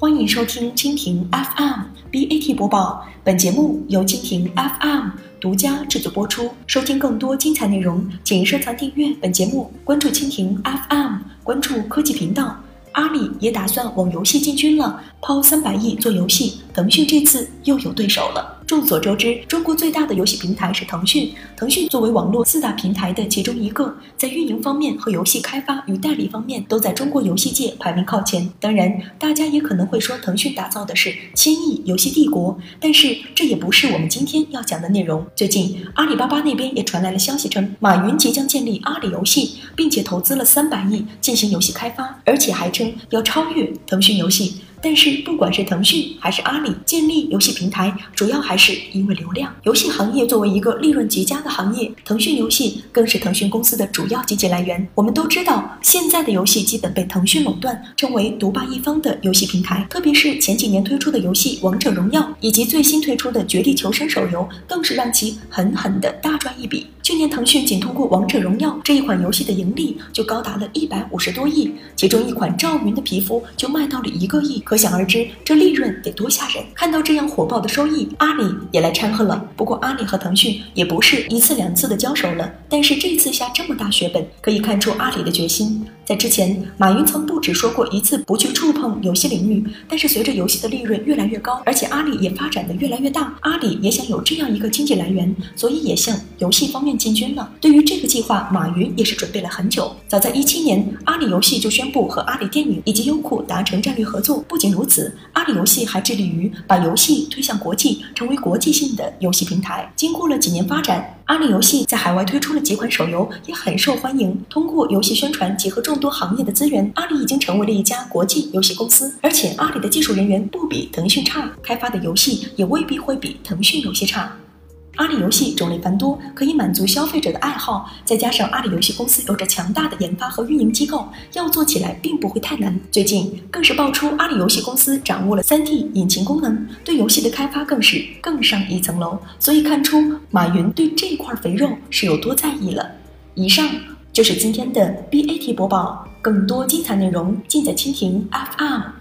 欢迎收听蜻蜓 FM BAT 播报，本节目由蜻蜓 FM 独家制作播出。收听更多精彩内容，请收藏订阅本节目，关注蜻蜓 FM，关注科技频道。阿里也打算往游戏进军了，抛三百亿做游戏。腾讯这次又有对手了。众所周知，中国最大的游戏平台是腾讯。腾讯作为网络四大平台的其中一个，在运营方面和游戏开发与代理方面，都在中国游戏界排名靠前。当然，大家也可能会说，腾讯打造的是千亿游戏帝国，但是这也不是我们今天要讲的内容。最近，阿里巴巴那边也传来了消息，称马云即将建立阿里游戏，并且投资了三百亿进行游戏开发，而且还称要超越腾讯游戏。但是，不管是腾讯还是阿里建立游戏平台，主要还是因为流量。游戏行业作为一个利润极佳的行业，腾讯游戏更是腾讯公司的主要经济来源。我们都知道，现在的游戏基本被腾讯垄断，成为独霸一方的游戏平台。特别是前几年推出的游戏《王者荣耀》，以及最新推出的《绝地求生》手游，更是让其狠狠的大赚一笔。去年，腾讯仅通过《王者荣耀》这一款游戏的盈利就高达了一百五十多亿，其中一款赵云的皮肤就卖到了一个亿，可想而知，这利润得多吓人。看到这样火爆的收益，阿里也来掺和了。不过，阿里和腾讯也不是一次两次的交手了，但是这次下这么大血本，可以看出阿里的决心。在之前，马云曾不止说过一次不去触碰游戏领域，但是随着游戏的利润越来越高，而且阿里也发展的越来越大，阿里也想有这样一个经济来源，所以也向游戏方面进军了。对于这个计划，马云也是准备了很久。早在一七年，阿里游戏就宣布和阿里电影以及优酷达成战略合作。不仅如此，阿里游戏还致力于把游戏推向国际，成为国际性的游戏平台。经过了几年发展。阿里游戏在海外推出了几款手游，也很受欢迎。通过游戏宣传，结合众多行业的资源，阿里已经成为了一家国际游戏公司。而且，阿里的技术人员不比腾讯差，开发的游戏也未必会比腾讯游戏差。阿里游戏种类繁多，可以满足消费者的爱好。再加上阿里游戏公司有着强大的研发和运营机构，要做起来并不会太难。最近更是爆出阿里游戏公司掌握了三 D 引擎功能，对游戏的开发更是更上一层楼。所以看出马云对这块肥肉是有多在意了。以上就是今天的 BAT 播报，更多精彩内容尽在蜻蜓 FM。